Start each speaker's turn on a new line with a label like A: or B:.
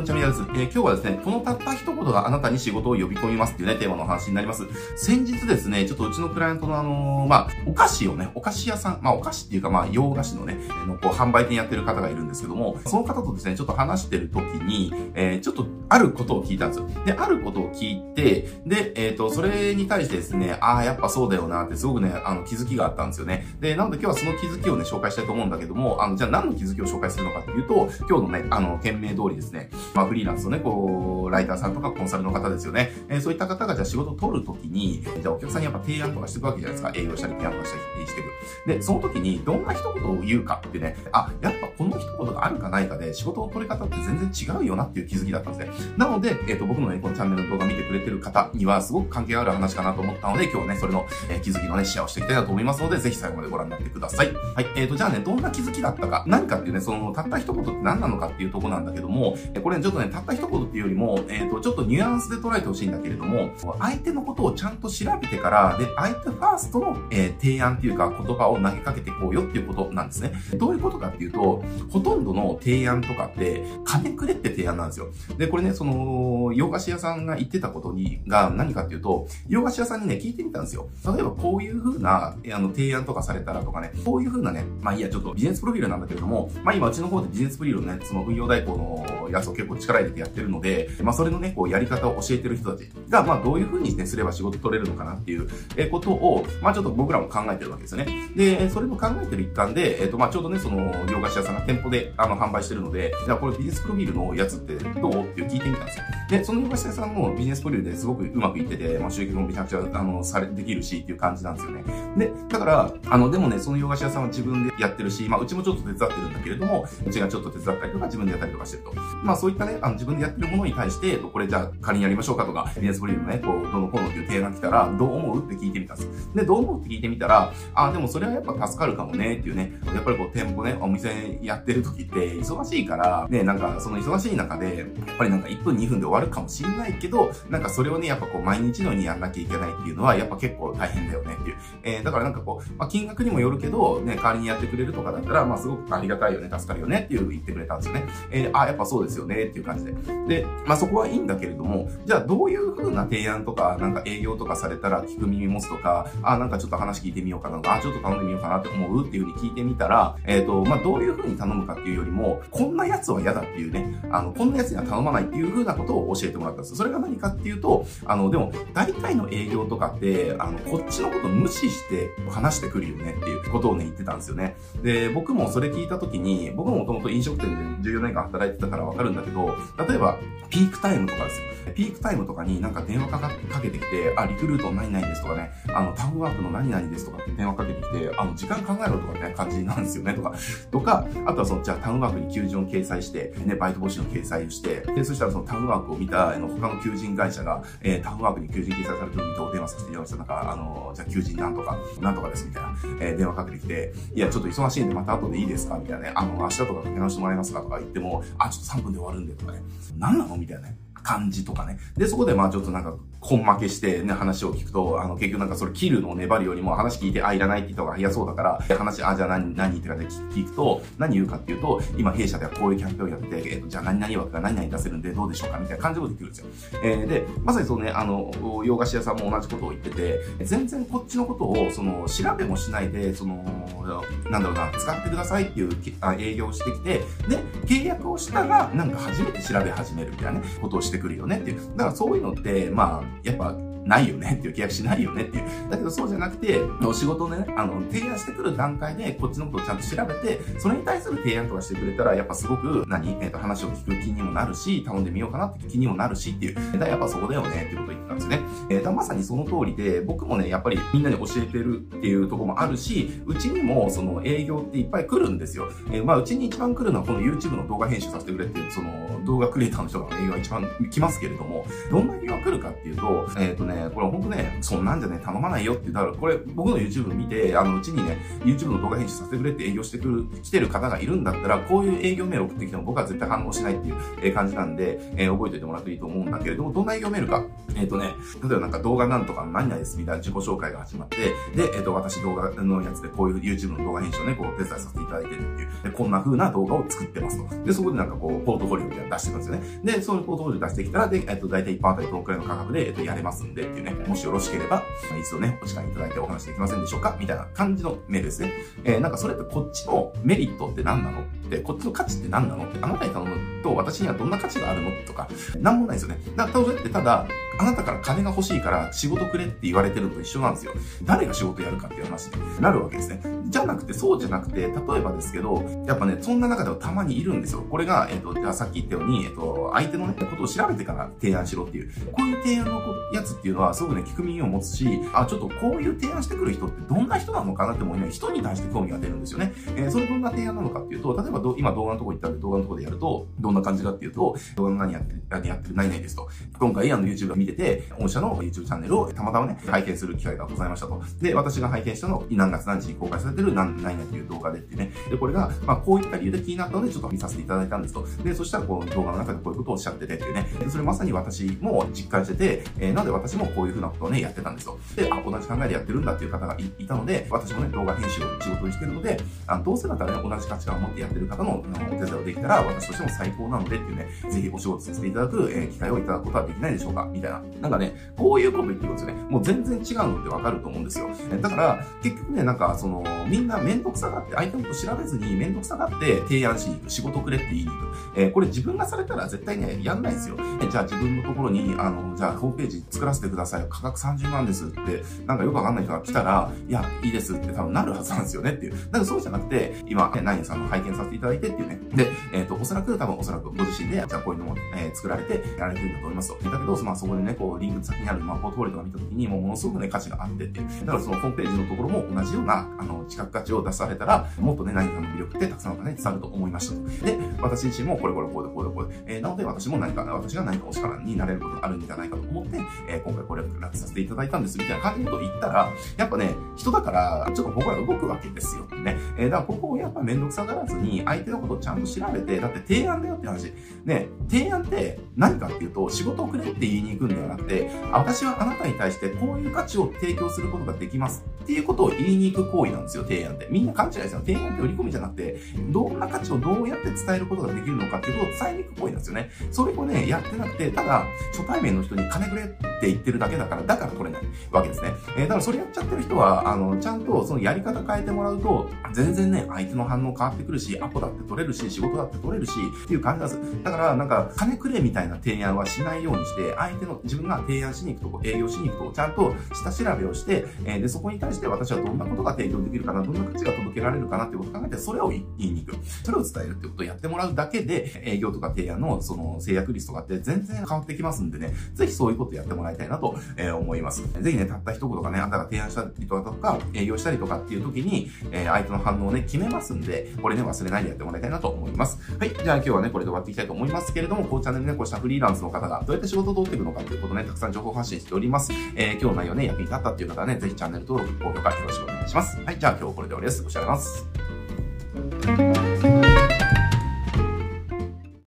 A: こんにちは、みなです。えー、今日はですね、このたった一言があなたに仕事を呼び込みますっていうね、テーマの話になります。先日ですね、ちょっとうちのクライアントのあのー、まあ、お菓子をね、お菓子屋さん、まあ、お菓子っていうか、まあ、洋菓子のね、のこう、販売店やってる方がいるんですけども、その方とですね、ちょっと話してる時に、えー、ちょっと、あることを聞いたんですよ。で、あることを聞いて、で、えっ、ー、と、それに対してですね、ああ、やっぱそうだよなって、すごくね、あの、気づきがあったんですよね。で、なので今日はその気づきをね、紹介したいと思うんだけども、あの、じゃあ何の気づきを紹介するのかっていうと、今日のね、あの、件名通りですね、まあ、フリーランスのね、こう、ライターさんとかコンサルの方ですよね。えー、そういった方がじゃあ仕事を取るときに、じゃあお客さんにやっぱ提案とかしていくわけじゃないですか。営業したり提案とかしたりしていく。で、その時にどんな一言を言うかってね、あ、やっぱこの一言があるかないかで仕事の取り方って全然違うよなっていう気づきだったんですね。なので、えっ、ー、と、僕のね、このチャンネルの動画見てくれてる方にはすごく関係ある話かなと思ったので、今日はね、それの、えー、気づきのね、シェアをしていきたいなと思いますので、ぜひ最後までご覧になってください。はい。えっ、ー、と、じゃあね、どんな気づきだったか、何かっていうね、その、たった一言って何なのかっていうとこなんだけども、えこれ、ちょっとね、たった一言っていうよりも、えっ、ー、と、ちょっとニュアンスで捉えてほしいんだけれども、相手のことをちゃんと調べてから、で、相手ファーストの、えー、提案っていうか言葉を投げかけていこうよっていうことなんですね。どういうことかっていうと、ほとんどの提案とかって、金くれって提案なんですよ。で、これね、その、洋菓子屋さんが言ってたことに、が何かっていうと、洋菓子屋さんにね、聞いてみたんですよ。例えばこういう風な、あの、提案とかされたらとかね、こういう風なね、まあいいや、ちょっとビジネスプロフィールなんだけれども、まあ今うちの方でビジネスプロフィールのね、その運用代行のやつを結構力入れてやってるので、まあそれのね、こうやり方を教えてる人たちが、まあどういう風にね、すれば仕事取れるのかなっていうことを、まあちょっと僕らも考えてるわけですよね。で、それも考えてる一環で、えっ、ー、と、まあちょうどね、その、洋菓子屋さんが店舗で、あの、販売してるので、じゃあこれビジネスプロフィールのやつってどう？って聞いてみたんですよ。で、その洋菓子屋さんもビジネスプロフィールですごくうまくいってて、まあ収益もめちゃくちゃ、あの、され、できるしっていう感じなんですよね。で、だから、あの、でもね、その洋菓子屋さんは自分でやってるし、まあうちもちょっと手伝ってるんだけれども、うちがちょっと手伝ったりとか自分でやったりとかしてると。まあそういったね、あの、自分でやってるものに対して、これじゃあ仮にやりましょうかとか、ビジネスプロフィーのね、こう、どのこうのっていう提案来たら、どう思うって聞いてみたんです。で、どう思うって聞いてみたら、あ、でもそれはやっぱ助かるかもねっていうね、やっぱりこう店舗ね、お店やってる時って忙しいから、ね、なんかその忙しい中で、やっぱりなんか1分2分で終わるかもしんないけど、なんかそれをね、やっぱこう毎日のようにやんなきゃいけないっていうのは、やっぱ結構大変だよねっていう。えー、だからなんかこう、まあ、金額にもよるけど、ね、代わりにやってくれるとかだったら、まあすごくありがたいよね、助かるよねっていう言ってくれたんですよね。えー、あ、やっぱそうですよねっていう感じで。で、まあそこはいいんだけれども、じゃあどういう風な提案とか、なんか営業とかされたら聞く耳持つとか、あ、なんかちょっと話聞いてみようかなとか、あ、ちょっと頼んでみようかなって思うっていう風に聞いてみたら、えっ、ー、と、まあ、どういう風に頼むかっていうよりも、こんなやつは嫌だっていうね、あの、こんなやつには頼まないっていう風なことを教えてもらったんです。それが何かっていうと、あの、でも、大体の営業とかって、あの、こっちのこと無視して話してくるよねっていうことをね、言ってたんですよね。で、僕もそれ聞いた時に、僕ももともと飲食店で14年間働いてたからわかるんだけど、例えば、ピークタイムとかですよ。ピークタイムとかになんか電話かかかけてきて、あ、リクルート何々ですとかね、あの、タウンワークの何々ですとかって電話かけてきて、あの、時間考えろとかね、感じなんですよね、とか。とか、あとはその、じゃあタウンワークに求人を掲載して、ね、バイト募集の掲載して、で、そしたらそのタウンワークを見た、あの、他の求人会社が、えー、タウンワークに求人掲載されてるのにお電話させていただきました。なんか、あの、じゃあ求人なんとか、なんとかですみたいな、えー、電話かけてきて、いや、ちょっと忙しいんでまた後でいいですかみたいなね、あの、明日とかかけ直してもらえますかとか言っても、あ、ちょっと3分で終わるんでとかね、何なのみたいなね。感じとかね。で、そこでまあちょっとなんか、根負けしてね、話を聞くと、あの、結局なんかそれ切るのを粘るよりも話聞いて、あ、いらないって言った方が早そうだから、話、あ、じゃあ何、何って感じで聞くと、何言うかっていうと、今弊社ではこういうキャンペーンをやって、えっと、じゃあ何々枠が何々出せるんでどうでしょうかみたいな感じもで言ってくるんですよ。えー、で、まさにそのね、あの、洋菓子屋さんも同じことを言ってて、全然こっちのことを、その、調べもしないで、その、なんだろうな、使ってくださいっていう営業をしてきて、で、契約をしたら、なんか初めて調べ始めるみたいなね、ことをしてくるよねっていう。だからそういうのって、まあ、やっぱ、ないよねっていう契約しないよねっていう。だけどそうじゃなくて、お仕事ね、あの、提案してくる段階で、こっちのことをちゃんと調べて、それに対する提案とかしてくれたら、やっぱすごく、何？えっ、ー、と、話を聞く気にもなるし、頼んでみようかなって気にもなるしっていう。だやっぱそこだよねってことを言ってたんですね。えー、だまさにその通りで、僕もね、やっぱりみんなに教えてるっていうところもあるし、うちにもその営業っていっぱい来るんですよ。えー、まあ、うちに一番来るのはこの YouTube の動画編集させてくれっていう、その動画クリエイターの人が営業が一番来ますけれども、どんな営業が来るかっていうと、えっ、ー、とね、これ本当ね、そんなんじゃね、頼まないよって、だからこれ僕の YouTube 見て、あの、うちにね、YouTube の動画編集させてくれって営業してくる、来てる方がいるんだったら、こういう営業メール送ってきても僕は絶対反応しないっていう感じなんで、えー、覚えておいてもらうといいと思うんだけれども、どんな営業メールか。えっ、ー、とね、例えばなんか動画なんとか何々ですみたいな自己紹介が始まって、で、えっ、ー、と、私動画のやつでこういう YouTube の動画編集をね、こう手伝いさせていただいてるっていう、でこんな風な動画を作ってますと。で、そこでなんかこう、ポートフォリオみたいなの出してくるんですよね。で、そういうポートフォリオ出してきたら、で、えっと、大体1本あたりどのくらいの価格で、えっと、やれますんでっていうね、もしよろしければ、一度ね、お時間いただいてお話できませんでしょうかみたいな感じのメールですね。えー、なんかそれってこっちのメリットって何なのって、こっちの価値って何なのって、あなたに頼むと私にはどんな価値があるのとか、なんもないですよね。だから、それってただ、あなたから金が欲しいから仕事くれって言われてるのと一緒なんですよ。誰が仕事やるかっていう話になるわけですね。じゃなくて、そうじゃなくて、例えばですけど、やっぱね、そんな中ではたまにいるんですよ。これが、えっ、ー、と、じゃあさっき言ったように、えっ、ー、と、相手のね、ことを調べてから提案しろっていう。こういう提案のやつっていうのは、すごくね、聞く耳を持つし、あ、ちょっとこういう提案してくる人ってどんな人なのかなって思いね、人に対して興味が出るんですよね。えー、それどんな提案なのかっていうと、例えばど、今動画のとこ行ったんで動画のとこでやると、どんな感じかっていうと、動画の何やって、何やってる、何々ですと。今回、あの、YouTube を見てて、御社の YouTube チャンネルをたまたまね、拝見する機会がございましたと。で、私が拝見したの何月何日に公開されてる何々という動画でってね。で、これが、まあ、こういった理由で気になったので、ちょっと見させていただいたんですと。で、そしたら、この動画の中でこういうことをおっしゃっててっていうね。で、それまさに私も実感してて、えー、なので私もこういうふうなことをね、やってたんですと。で、あ、同じ考えでやってるんだっていう方がいたので、私もね、動画編集を仕事にしてるので、あのどうせだったらね、同じ価値観を持ってやってる方の、あの、お手伝いをできたら、私としても最高なのでっていうね、ぜひお仕事させていただく、えー、機会をいただくことはできないでしょうかみたいな。なんかね、こういうこと言ってるんですよね。もう全然違うのってわかると思うんですよ。だから、結局ね、なんか、その、みんなめんどくさがって、相手のこと調べずにめんどくさがって提案しに行く、仕事くれって言いに行く。えー、これ自分がされたら絶対ね、やんないですよ。えじゃあ自分のところに、あの、じゃあホームページ作らせてください。価格30万ですって、なんかよくわかんない人が来たら、いや、いいですって多分なるはずなんですよねっていう。だからそうじゃなくて、今、ナインさんの拝見させていただいてっていうね。で、えっ、ー、と、おそらく多分おそらくご自身で、じゃあこういうのも、えー、作られてやられてるんだと思いますと。だけど、まあそこでね、こう、リンク先にある、まあ、ポートフォリオとか見たときに、もうものすごくね、価値があってっていう。だからそのホームページのところも同じような、あの、近く価値を出されたら、もっとね、何かの魅力ってたくさんの方に伝わると思いましたと。で、私自身もこれこれこうでこうでこうで、えー、なので私も何か、私が何かお力になれることがあるんじゃないかと思って、えー、今回これを楽させていただいたんです、みたいな感じのことを言ったら、やっぱね、人だから、ちょっと僕ら動くわけですよね。えー、だからここをやっぱめんどくさがらずに、相手のことをちゃんと調べて、だって提案だよって話。ね、提案って何かっていうと、仕事をくれって言いに行くんではなくて、私はあなたに対してこういう価値を提供することができますっていうことを言いに行く行為なんですよ、提案って。みんな勘違いですよ。提案って売り込みじゃなくて、どんな価値をどうやって伝えることができるのかっていうことを伝えに行く行為なんですよね。それをね、やってなくて、ただ、初対面の人に金くれって言ってるだけだから、だから取れないわけですね。えー、だからそれやっちゃってる人は、あの、ちゃんとそのやり方変えてもらうと、全然ね、相手の反応変わってくるし、アポだって取れるし、仕事だって取れるし、っていう感じなんです。だから、なんか、金くれみたいな提案はしないようにして、相手の、自分が提案しに行くとこ、営業しに行くとこ、ちゃんと下調べをして、えー、で、そこに対して私はどんなことが提供できるかな、どんな価値が届けられるかなってことを考えて、それを言いに行く。それを伝えるってことをやってもらうだけで、営業とか提案のその制約率とかって全然変わってきますんでね、ぜひそういうことやってもらいたいなと、え思います。ぜひね、たった一言がね、あんたが提案したりとか、営業したりとかっていう時に、え相手の反応をね、決めますんで、これね、忘れないでやってもらいたいなと思います。はい。じゃあ今日はね、これで終わっていきたいと思いますけれども、このチャンネルね、こうしたフリーランスの方がどうやって仕事を取っていくのかということね、たくさん情報発信しております。えー、今日の内容ね、役に立ったっていう方はね、ぜひチャンネル登録、高評価よろしくお願いします。はい。じゃあ今日これで終わりです。ご視聴ありがとうございます。